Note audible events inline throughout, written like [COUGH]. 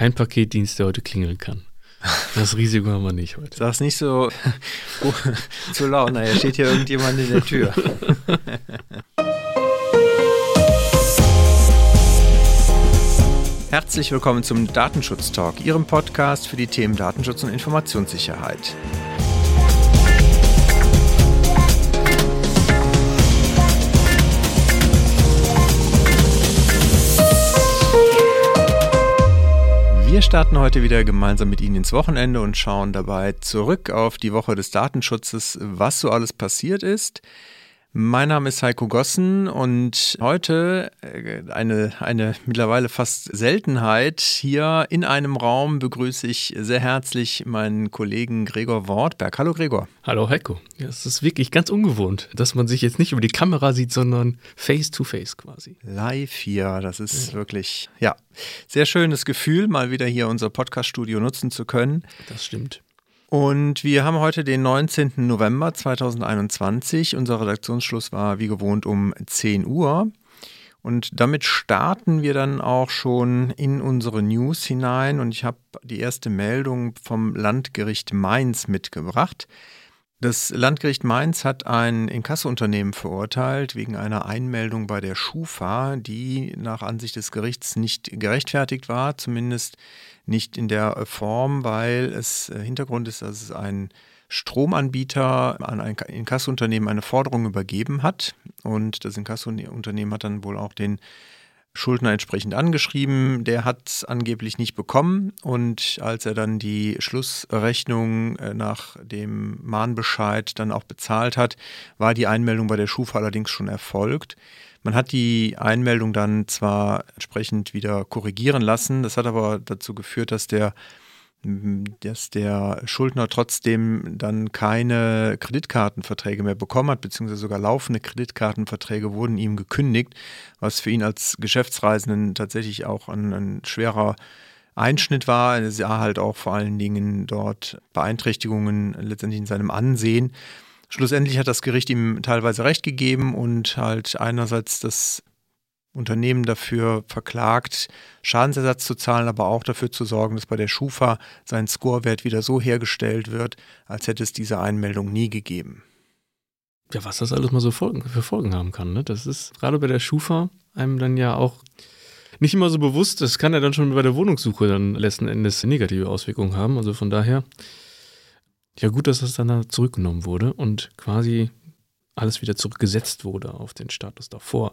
kein Paketdienst, der heute klingeln kann. Das Risiko haben wir nicht heute. Sag's nicht so oh, [LAUGHS] zu laut, naja, steht hier irgendjemand in der Tür. Herzlich willkommen zum Datenschutz Talk, Ihrem Podcast für die Themen Datenschutz und Informationssicherheit. Wir starten heute wieder gemeinsam mit Ihnen ins Wochenende und schauen dabei zurück auf die Woche des Datenschutzes, was so alles passiert ist. Mein Name ist Heiko Gossen und heute äh, eine, eine mittlerweile fast Seltenheit. Hier in einem Raum begrüße ich sehr herzlich meinen Kollegen Gregor Wortberg. Hallo Gregor. Hallo Heiko. Ja, es ist wirklich ganz ungewohnt, dass man sich jetzt nicht über die Kamera sieht, sondern face to face quasi. Live hier, das ist ja. wirklich, ja, sehr schönes Gefühl, mal wieder hier unser Podcast-Studio nutzen zu können. Das stimmt. Und wir haben heute den 19. November 2021. Unser Redaktionsschluss war wie gewohnt um 10 Uhr. Und damit starten wir dann auch schon in unsere News hinein. Und ich habe die erste Meldung vom Landgericht Mainz mitgebracht. Das Landgericht Mainz hat ein Inkassounternehmen verurteilt wegen einer Einmeldung bei der Schufa, die nach Ansicht des Gerichts nicht gerechtfertigt war, zumindest nicht in der Form, weil es äh, Hintergrund ist, dass es ein Stromanbieter an ein Inkassounternehmen eine Forderung übergeben hat. Und das Inkassounternehmen hat dann wohl auch den Schuldner entsprechend angeschrieben. Der hat es angeblich nicht bekommen und als er dann die Schlussrechnung äh, nach dem Mahnbescheid dann auch bezahlt hat, war die Einmeldung bei der Schufa allerdings schon erfolgt. Man hat die Einmeldung dann zwar entsprechend wieder korrigieren lassen, das hat aber dazu geführt, dass der dass der Schuldner trotzdem dann keine Kreditkartenverträge mehr bekommen hat, beziehungsweise sogar laufende Kreditkartenverträge wurden ihm gekündigt, was für ihn als Geschäftsreisenden tatsächlich auch ein, ein schwerer Einschnitt war. Er sah halt auch vor allen Dingen dort Beeinträchtigungen letztendlich in seinem Ansehen. Schlussendlich hat das Gericht ihm teilweise recht gegeben und halt einerseits das Unternehmen dafür verklagt, Schadensersatz zu zahlen, aber auch dafür zu sorgen, dass bei der Schufa sein Scorewert wieder so hergestellt wird, als hätte es diese Einmeldung nie gegeben. Ja, was das alles mal so Folgen, für Folgen haben kann, ne? Das ist gerade bei der Schufa einem dann ja auch nicht immer so bewusst. Das kann ja dann schon bei der Wohnungssuche dann letzten Endes negative Auswirkungen haben. Also von daher, ja gut, dass das dann da zurückgenommen wurde und quasi alles wieder zurückgesetzt wurde auf den Status davor.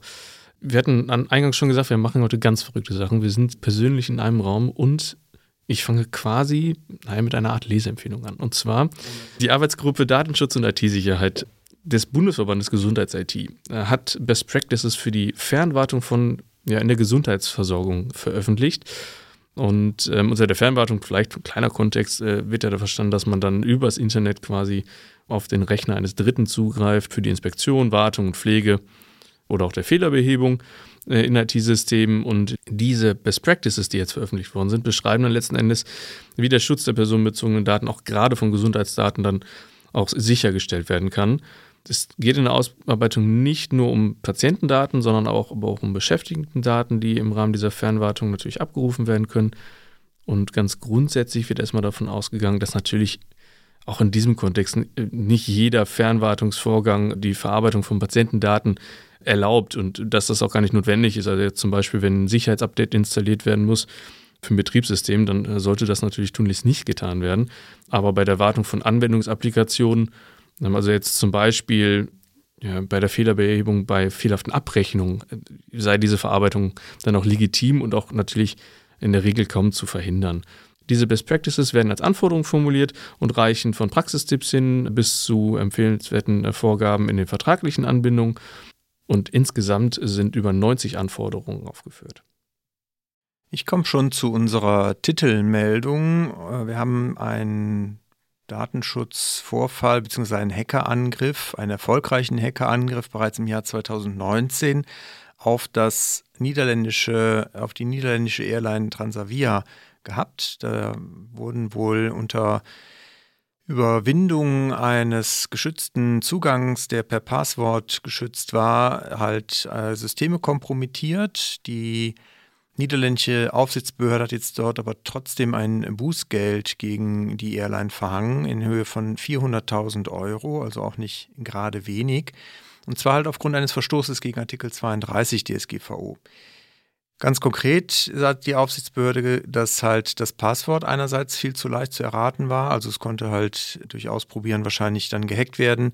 Wir hatten an Eingangs schon gesagt, wir machen heute ganz verrückte Sachen. Wir sind persönlich in einem Raum und ich fange quasi naja, mit einer Art Leseempfehlung an. Und zwar die Arbeitsgruppe Datenschutz und IT-Sicherheit des Bundesverbandes Gesundheits-IT äh, hat Best Practices für die Fernwartung von ja, in der Gesundheitsversorgung veröffentlicht. Und ähm, unter der Fernwartung, vielleicht ein kleiner Kontext, äh, wird ja da verstanden, dass man dann übers Internet quasi auf den Rechner eines Dritten zugreift für die Inspektion, Wartung und Pflege oder auch der Fehlerbehebung äh, in IT-Systemen. Und diese Best Practices, die jetzt veröffentlicht worden sind, beschreiben dann letzten Endes, wie der Schutz der personenbezogenen Daten auch gerade von Gesundheitsdaten dann auch sichergestellt werden kann. Es geht in der Ausarbeitung nicht nur um Patientendaten, sondern auch, aber auch um Beschäftigtendaten, die im Rahmen dieser Fernwartung natürlich abgerufen werden können. Und ganz grundsätzlich wird erstmal davon ausgegangen, dass natürlich auch in diesem Kontext nicht jeder Fernwartungsvorgang die Verarbeitung von Patientendaten erlaubt und dass das auch gar nicht notwendig ist. Also jetzt zum Beispiel, wenn ein Sicherheitsupdate installiert werden muss für ein Betriebssystem, dann äh, sollte das natürlich tunlichst nicht getan werden. Aber bei der Wartung von Anwendungsapplikationen, ähm, also jetzt zum Beispiel ja, bei der Fehlerbehebung, bei fehlerhaften Abrechnungen, äh, sei diese Verarbeitung dann auch legitim und auch natürlich in der Regel kaum zu verhindern. Diese Best Practices werden als Anforderungen formuliert und reichen von Praxistipps hin bis zu empfehlenswerten äh, Vorgaben in den vertraglichen Anbindungen. Und insgesamt sind über 90 Anforderungen aufgeführt. Ich komme schon zu unserer Titelmeldung. Äh, wir haben einen Datenschutzvorfall bzw. einen Hackerangriff, einen erfolgreichen Hackerangriff bereits im Jahr 2019 auf das niederländische, auf die niederländische Airline Transavia gehabt. Da wurden wohl unter Überwindung eines geschützten Zugangs, der per Passwort geschützt war, halt äh, Systeme kompromittiert, die niederländische Aufsichtsbehörde hat jetzt dort aber trotzdem ein Bußgeld gegen die Airline verhangen in Höhe von 400.000 Euro, also auch nicht gerade wenig. Und zwar halt aufgrund eines Verstoßes gegen Artikel 32 DSGVO. Ganz konkret sagt die Aufsichtsbehörde, dass halt das Passwort einerseits viel zu leicht zu erraten war, also es konnte halt durch Ausprobieren wahrscheinlich dann gehackt werden.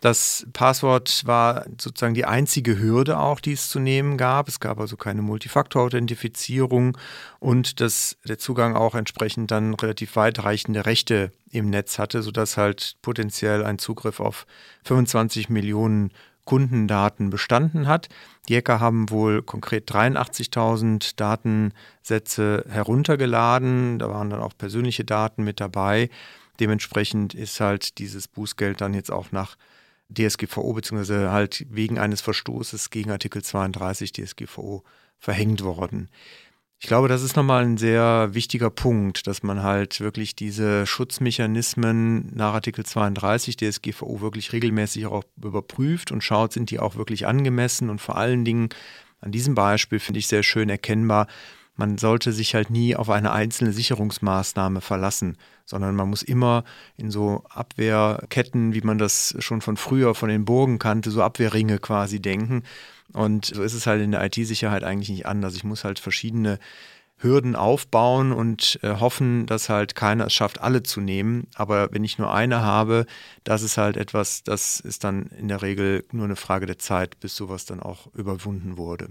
Das Passwort war sozusagen die einzige Hürde auch, die es zu nehmen gab. Es gab also keine Multifaktor-Authentifizierung und dass der Zugang auch entsprechend dann relativ weitreichende Rechte im Netz hatte, sodass halt potenziell ein Zugriff auf 25 Millionen Kundendaten bestanden hat. Die Hacker haben wohl konkret 83.000 Datensätze heruntergeladen. Da waren dann auch persönliche Daten mit dabei. Dementsprechend ist halt dieses Bußgeld dann jetzt auch nach DSGVO beziehungsweise halt wegen eines Verstoßes gegen Artikel 32 DSGVO verhängt worden. Ich glaube, das ist nochmal ein sehr wichtiger Punkt, dass man halt wirklich diese Schutzmechanismen nach Artikel 32 DSGVO wirklich regelmäßig auch überprüft und schaut, sind die auch wirklich angemessen und vor allen Dingen an diesem Beispiel finde ich sehr schön erkennbar, man sollte sich halt nie auf eine einzelne Sicherungsmaßnahme verlassen, sondern man muss immer in so Abwehrketten, wie man das schon von früher von den Burgen kannte, so Abwehrringe quasi denken. Und so ist es halt in der IT-Sicherheit eigentlich nicht anders. Ich muss halt verschiedene Hürden aufbauen und äh, hoffen, dass halt keiner es schafft, alle zu nehmen. Aber wenn ich nur eine habe, das ist halt etwas, das ist dann in der Regel nur eine Frage der Zeit, bis sowas dann auch überwunden wurde.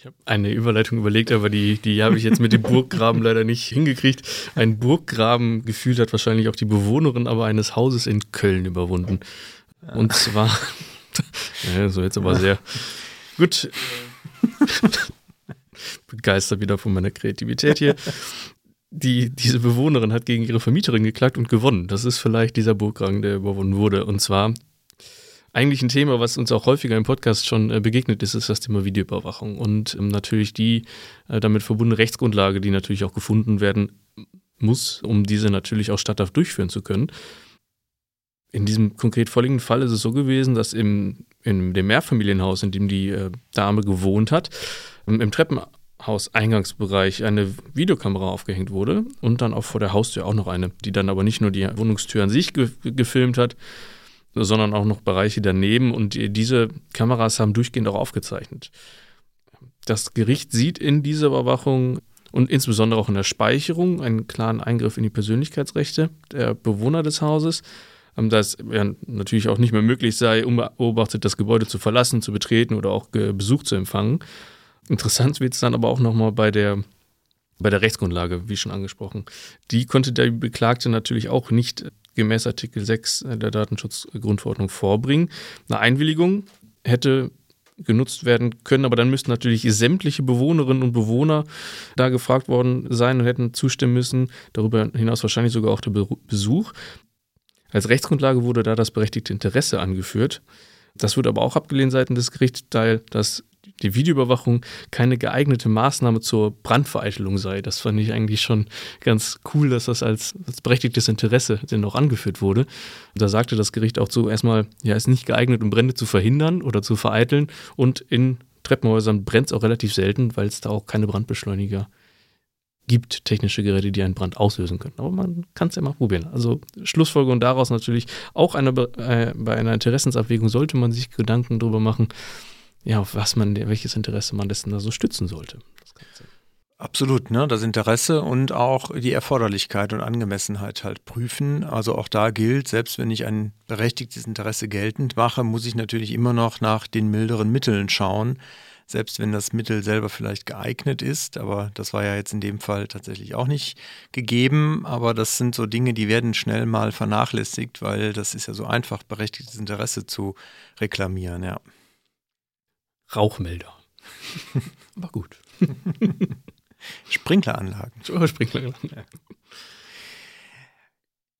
Ich habe eine Überleitung überlegt, aber die, die habe ich jetzt mit dem Burggraben [LAUGHS] leider nicht hingekriegt. Ein Burggraben gefühlt hat wahrscheinlich auch die Bewohnerin aber eines Hauses in Köln überwunden. Und zwar, [LAUGHS] [LAUGHS] ja, so jetzt aber sehr gut. [LAUGHS] Begeistert wieder von meiner Kreativität hier. Die, diese Bewohnerin hat gegen ihre Vermieterin geklagt und gewonnen. Das ist vielleicht dieser Burggraben, der überwunden wurde. Und zwar eigentlich ein Thema, was uns auch häufiger im Podcast schon äh, begegnet ist, ist das Thema Videoüberwachung und ähm, natürlich die äh, damit verbundene Rechtsgrundlage, die natürlich auch gefunden werden muss, um diese natürlich auch statthaft durchführen zu können. In diesem konkret vorliegenden Fall ist es so gewesen, dass im, in dem Mehrfamilienhaus, in dem die äh, Dame gewohnt hat, ähm, im Treppenhaus-Eingangsbereich eine Videokamera aufgehängt wurde und dann auch vor der Haustür auch noch eine, die dann aber nicht nur die Wohnungstür an sich ge gefilmt hat, sondern auch noch Bereiche daneben und diese Kameras haben durchgehend auch aufgezeichnet. Das Gericht sieht in dieser Überwachung und insbesondere auch in der Speicherung einen klaren Eingriff in die Persönlichkeitsrechte der Bewohner des Hauses, ähm, da es ja natürlich auch nicht mehr möglich sei, unbeobachtet das Gebäude zu verlassen, zu betreten oder auch Besuch zu empfangen. Interessant wird es dann aber auch nochmal bei der bei der Rechtsgrundlage, wie schon angesprochen. Die konnte der Beklagte natürlich auch nicht gemäß Artikel 6 der Datenschutzgrundverordnung vorbringen. Eine Einwilligung hätte genutzt werden können, aber dann müssten natürlich sämtliche Bewohnerinnen und Bewohner da gefragt worden sein und hätten zustimmen müssen. Darüber hinaus wahrscheinlich sogar auch der Besuch. Als Rechtsgrundlage wurde da das berechtigte Interesse angeführt. Das wird aber auch abgelehnt seitens des Gerichts, da das die Videoüberwachung keine geeignete Maßnahme zur Brandvereitelung sei. Das fand ich eigentlich schon ganz cool, dass das als, als berechtigtes Interesse denn auch angeführt wurde. Da sagte das Gericht auch so erstmal, ja, ist nicht geeignet, um Brände zu verhindern oder zu vereiteln. Und in Treppenhäusern brennt es auch relativ selten, weil es da auch keine Brandbeschleuniger gibt, technische Geräte, die einen Brand auslösen können. Aber man kann es ja mal probieren. Also Schlussfolgerung daraus natürlich, auch eine, äh, bei einer Interessensabwägung sollte man sich Gedanken darüber machen, ja, auf was man, welches Interesse man dessen da so stützen sollte. Absolut, ne? Das Interesse und auch die Erforderlichkeit und Angemessenheit halt prüfen. Also auch da gilt, selbst wenn ich ein berechtigtes Interesse geltend mache, muss ich natürlich immer noch nach den milderen Mitteln schauen. Selbst wenn das Mittel selber vielleicht geeignet ist, aber das war ja jetzt in dem Fall tatsächlich auch nicht gegeben. Aber das sind so Dinge, die werden schnell mal vernachlässigt, weil das ist ja so einfach, berechtigtes Interesse zu reklamieren, ja. Rauchmelder. [LAUGHS] War gut. [LAUGHS] Sprinkleranlagen. Oh, Sprinkleranlagen.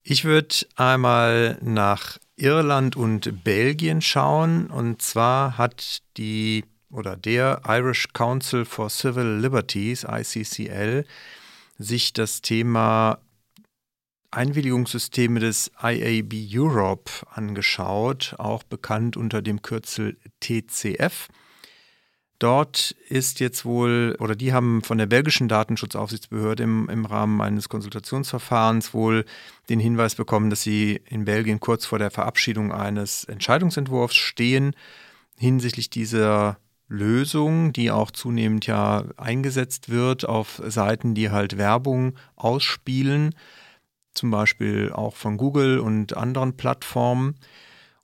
Ich würde einmal nach Irland und Belgien schauen. Und zwar hat die oder der Irish Council for Civil Liberties, ICCL, sich das Thema Einwilligungssysteme des IAB Europe angeschaut, auch bekannt unter dem Kürzel TCF. Dort ist jetzt wohl, oder die haben von der belgischen Datenschutzaufsichtsbehörde im, im Rahmen eines Konsultationsverfahrens wohl den Hinweis bekommen, dass sie in Belgien kurz vor der Verabschiedung eines Entscheidungsentwurfs stehen hinsichtlich dieser Lösung, die auch zunehmend ja eingesetzt wird auf Seiten, die halt Werbung ausspielen, zum Beispiel auch von Google und anderen Plattformen.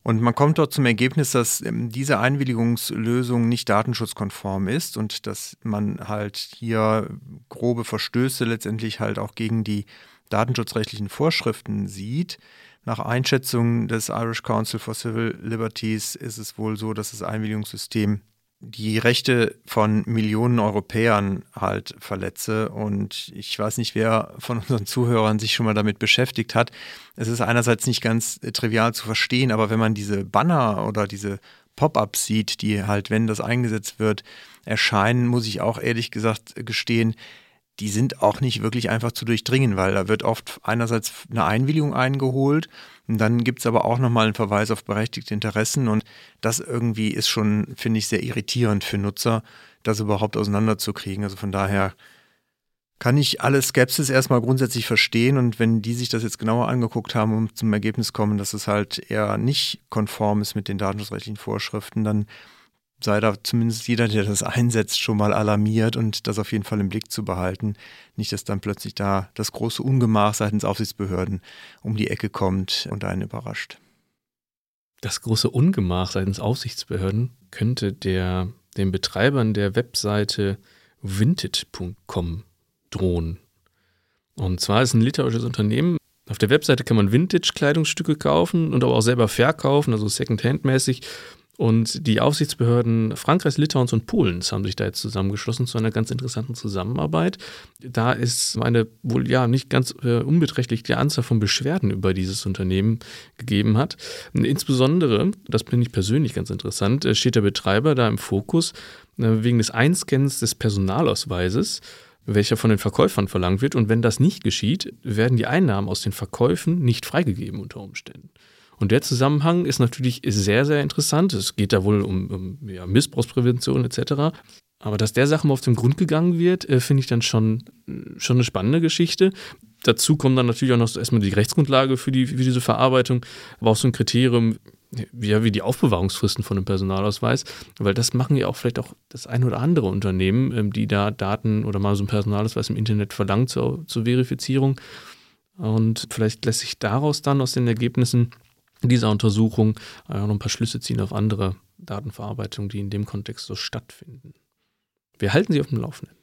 Und man kommt dort zum Ergebnis, dass ähm, diese Einwilligungslösung nicht datenschutzkonform ist und dass man halt hier grobe Verstöße letztendlich halt auch gegen die datenschutzrechtlichen Vorschriften sieht. Nach Einschätzung des Irish Council for Civil Liberties ist es wohl so, dass das Einwilligungssystem die Rechte von Millionen Europäern halt verletze. Und ich weiß nicht, wer von unseren Zuhörern sich schon mal damit beschäftigt hat. Es ist einerseits nicht ganz trivial zu verstehen, aber wenn man diese Banner oder diese Pop-ups sieht, die halt, wenn das eingesetzt wird, erscheinen, muss ich auch ehrlich gesagt gestehen, die sind auch nicht wirklich einfach zu durchdringen, weil da wird oft einerseits eine Einwilligung eingeholt und dann gibt es aber auch nochmal einen Verweis auf berechtigte Interessen und das irgendwie ist schon, finde ich, sehr irritierend für Nutzer, das überhaupt auseinanderzukriegen. Also von daher kann ich alle Skepsis erstmal grundsätzlich verstehen und wenn die sich das jetzt genauer angeguckt haben und zum Ergebnis kommen, dass es halt eher nicht konform ist mit den datenschutzrechtlichen Vorschriften, dann sei da zumindest jeder, der das einsetzt, schon mal alarmiert und das auf jeden Fall im Blick zu behalten. Nicht, dass dann plötzlich da das große Ungemach seitens Aufsichtsbehörden um die Ecke kommt und einen überrascht. Das große Ungemach seitens Aufsichtsbehörden könnte der, den Betreibern der Webseite vintage.com drohen. Und zwar ist ein litauisches Unternehmen. Auf der Webseite kann man Vintage-Kleidungsstücke kaufen und aber auch selber verkaufen, also Second-Hand-mäßig. Und die Aufsichtsbehörden Frankreichs, Litauens und Polens haben sich da jetzt zusammengeschlossen zu einer ganz interessanten Zusammenarbeit. Da ist eine wohl ja nicht ganz äh, unbeträchtliche Anzahl von Beschwerden über dieses Unternehmen gegeben hat. Insbesondere, das finde ich persönlich ganz interessant, äh, steht der Betreiber da im Fokus äh, wegen des Einscans des Personalausweises welcher von den Verkäufern verlangt wird. Und wenn das nicht geschieht, werden die Einnahmen aus den Verkäufen nicht freigegeben unter Umständen. Und der Zusammenhang ist natürlich sehr, sehr interessant. Es geht da wohl um, um ja, Missbrauchsprävention etc. Aber dass der Sache mal auf den Grund gegangen wird, äh, finde ich dann schon, schon eine spannende Geschichte. Dazu kommt dann natürlich auch noch erstmal die Rechtsgrundlage für, die, für diese Verarbeitung, aber auch so ein Kriterium, wie, wie die Aufbewahrungsfristen von einem Personalausweis, weil das machen ja auch vielleicht auch das ein oder andere Unternehmen, ähm, die da Daten oder mal so einen Personalausweis im Internet verlangt zur, zur Verifizierung. Und vielleicht lässt sich daraus dann aus den Ergebnissen dieser Untersuchung äh, noch ein paar Schlüsse ziehen auf andere Datenverarbeitungen, die in dem Kontext so stattfinden. Wir halten Sie auf dem Laufenden.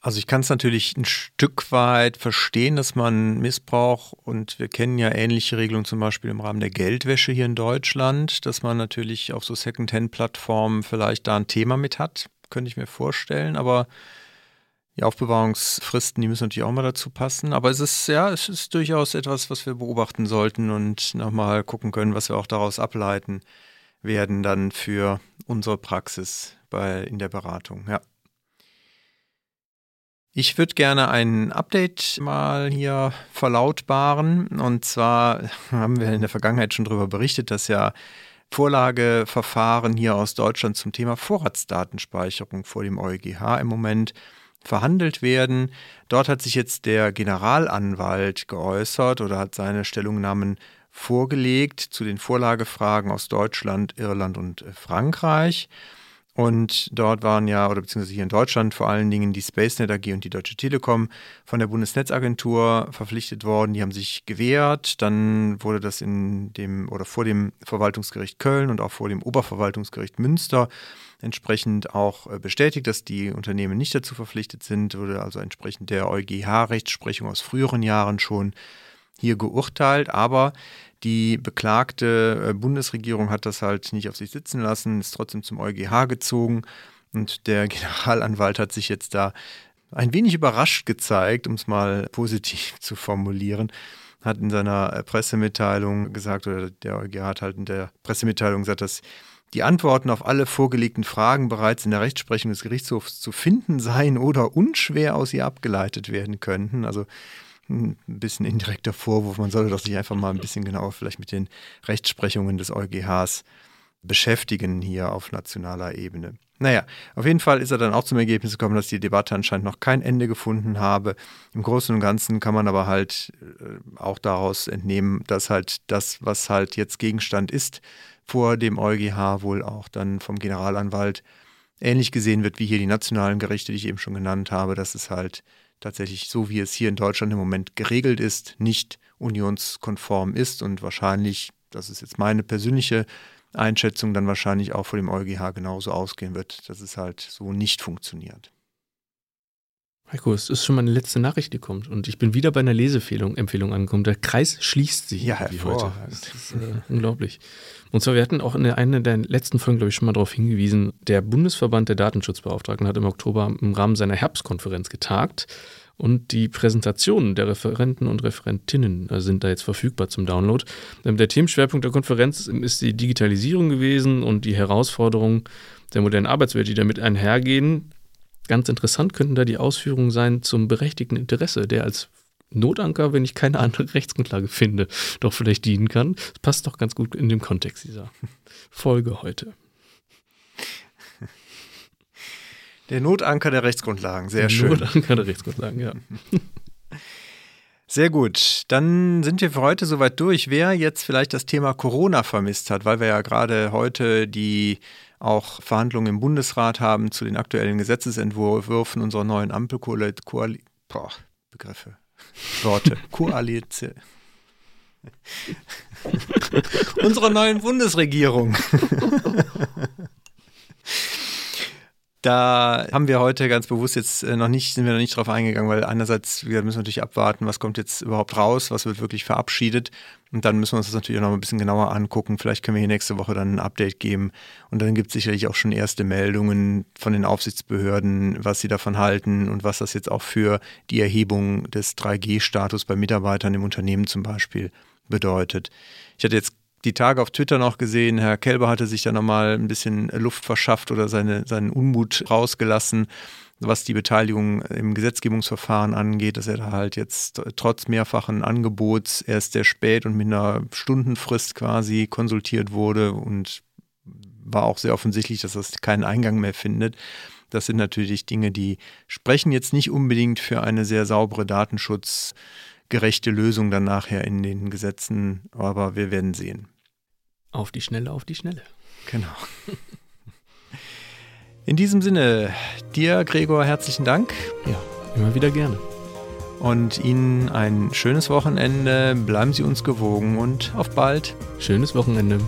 Also ich kann es natürlich ein Stück weit verstehen, dass man Missbrauch und wir kennen ja ähnliche Regelungen zum Beispiel im Rahmen der Geldwäsche hier in Deutschland, dass man natürlich auf so Second-Hand-Plattformen vielleicht da ein Thema mit hat, könnte ich mir vorstellen, aber die Aufbewahrungsfristen, die müssen natürlich auch mal dazu passen. Aber es ist, ja, es ist durchaus etwas, was wir beobachten sollten und nochmal gucken können, was wir auch daraus ableiten werden dann für unsere Praxis bei, in der Beratung. Ja. Ich würde gerne ein Update mal hier verlautbaren. Und zwar haben wir in der Vergangenheit schon darüber berichtet, dass ja Vorlageverfahren hier aus Deutschland zum Thema Vorratsdatenspeicherung vor dem EuGH im Moment verhandelt werden. Dort hat sich jetzt der Generalanwalt geäußert oder hat seine Stellungnahmen vorgelegt zu den Vorlagefragen aus Deutschland, Irland und Frankreich. Und dort waren ja, oder beziehungsweise hier in Deutschland vor allen Dingen die SpaceNet AG und die Deutsche Telekom von der Bundesnetzagentur verpflichtet worden. Die haben sich gewehrt. Dann wurde das in dem oder vor dem Verwaltungsgericht Köln und auch vor dem Oberverwaltungsgericht Münster entsprechend auch äh, bestätigt, dass die Unternehmen nicht dazu verpflichtet sind, wurde also entsprechend der EuGH-Rechtsprechung aus früheren Jahren schon hier geurteilt, aber die beklagte äh, Bundesregierung hat das halt nicht auf sich sitzen lassen, ist trotzdem zum EuGH gezogen und der [LAUGHS] Generalanwalt hat sich jetzt da ein wenig überrascht gezeigt, um es mal [LAUGHS] positiv zu formulieren, hat in seiner äh, Pressemitteilung gesagt, oder der EuGH hat halt in der Pressemitteilung gesagt, dass die Antworten auf alle vorgelegten Fragen bereits in der Rechtsprechung des Gerichtshofs zu finden seien oder unschwer aus ihr abgeleitet werden könnten. Also ein bisschen indirekter Vorwurf, man sollte doch sich einfach mal ein bisschen genauer vielleicht mit den Rechtsprechungen des EuGHs beschäftigen hier auf nationaler Ebene. Naja, auf jeden Fall ist er dann auch zum Ergebnis gekommen, dass die Debatte anscheinend noch kein Ende gefunden habe. Im Großen und Ganzen kann man aber halt äh, auch daraus entnehmen, dass halt das, was halt jetzt Gegenstand ist, vor dem EuGH wohl auch dann vom Generalanwalt ähnlich gesehen wird wie hier die nationalen Gerichte, die ich eben schon genannt habe, dass es halt tatsächlich so, wie es hier in Deutschland im Moment geregelt ist, nicht unionskonform ist und wahrscheinlich, das ist jetzt meine persönliche Einschätzung dann wahrscheinlich auch vor dem EuGH genauso ausgehen wird, dass es halt so nicht funktioniert. Heiko, es ist schon meine letzte Nachricht, die kommt. Und ich bin wieder bei einer Lesefehlung Empfehlung angekommen. Der Kreis schließt sich ja, wie heute. Das ist äh, unglaublich. Und zwar, wir hatten auch in einer der letzten Folgen, glaube ich, schon mal darauf hingewiesen, der Bundesverband der Datenschutzbeauftragten hat im Oktober im Rahmen seiner Herbstkonferenz getagt. Und die Präsentationen der Referenten und Referentinnen äh, sind da jetzt verfügbar zum Download. Ähm, der Themenschwerpunkt der Konferenz ist die Digitalisierung gewesen und die Herausforderungen der modernen Arbeitswelt, die damit einhergehen. Ganz interessant könnten da die Ausführungen sein zum berechtigten Interesse, der als Notanker, wenn ich keine andere [LAUGHS] Rechtsgrundlage finde, doch vielleicht dienen kann. Das passt doch ganz gut in dem Kontext dieser [LAUGHS] Folge heute. Der Notanker der Rechtsgrundlagen, sehr der schön. Notanker der Rechtsgrundlagen, ja. [LAUGHS] Sehr gut. Dann sind wir für heute soweit durch. Wer jetzt vielleicht das Thema Corona vermisst hat, weil wir ja gerade heute die auch Verhandlungen im Bundesrat haben zu den aktuellen Gesetzesentwürfen unserer neuen Ampelkoalition. Begriffe, Worte. [LAUGHS] Koalition. [LAUGHS] unserer neuen Bundesregierung. [LAUGHS] Da haben wir heute ganz bewusst jetzt äh, noch nicht, sind wir noch nicht drauf eingegangen, weil einerseits wir müssen natürlich abwarten, was kommt jetzt überhaupt raus, was wird wirklich verabschiedet. Und dann müssen wir uns das natürlich auch noch ein bisschen genauer angucken. Vielleicht können wir hier nächste Woche dann ein Update geben. Und dann gibt es sicherlich auch schon erste Meldungen von den Aufsichtsbehörden, was sie davon halten und was das jetzt auch für die Erhebung des 3G-Status bei Mitarbeitern im Unternehmen zum Beispiel bedeutet. Ich hatte jetzt die Tage auf Twitter noch gesehen, Herr Kelber hatte sich da nochmal ein bisschen Luft verschafft oder seine, seinen Unmut rausgelassen, was die Beteiligung im Gesetzgebungsverfahren angeht, dass er da halt jetzt trotz mehrfachen Angebots erst sehr spät und mit einer Stundenfrist quasi konsultiert wurde und war auch sehr offensichtlich, dass das keinen Eingang mehr findet. Das sind natürlich Dinge, die sprechen jetzt nicht unbedingt für eine sehr saubere datenschutzgerechte Lösung dann nachher in den Gesetzen, aber wir werden sehen. Auf die Schnelle, auf die Schnelle. Genau. In diesem Sinne, dir, Gregor, herzlichen Dank. Ja, immer wieder gerne. Und Ihnen ein schönes Wochenende. Bleiben Sie uns gewogen und auf bald. Schönes Wochenende.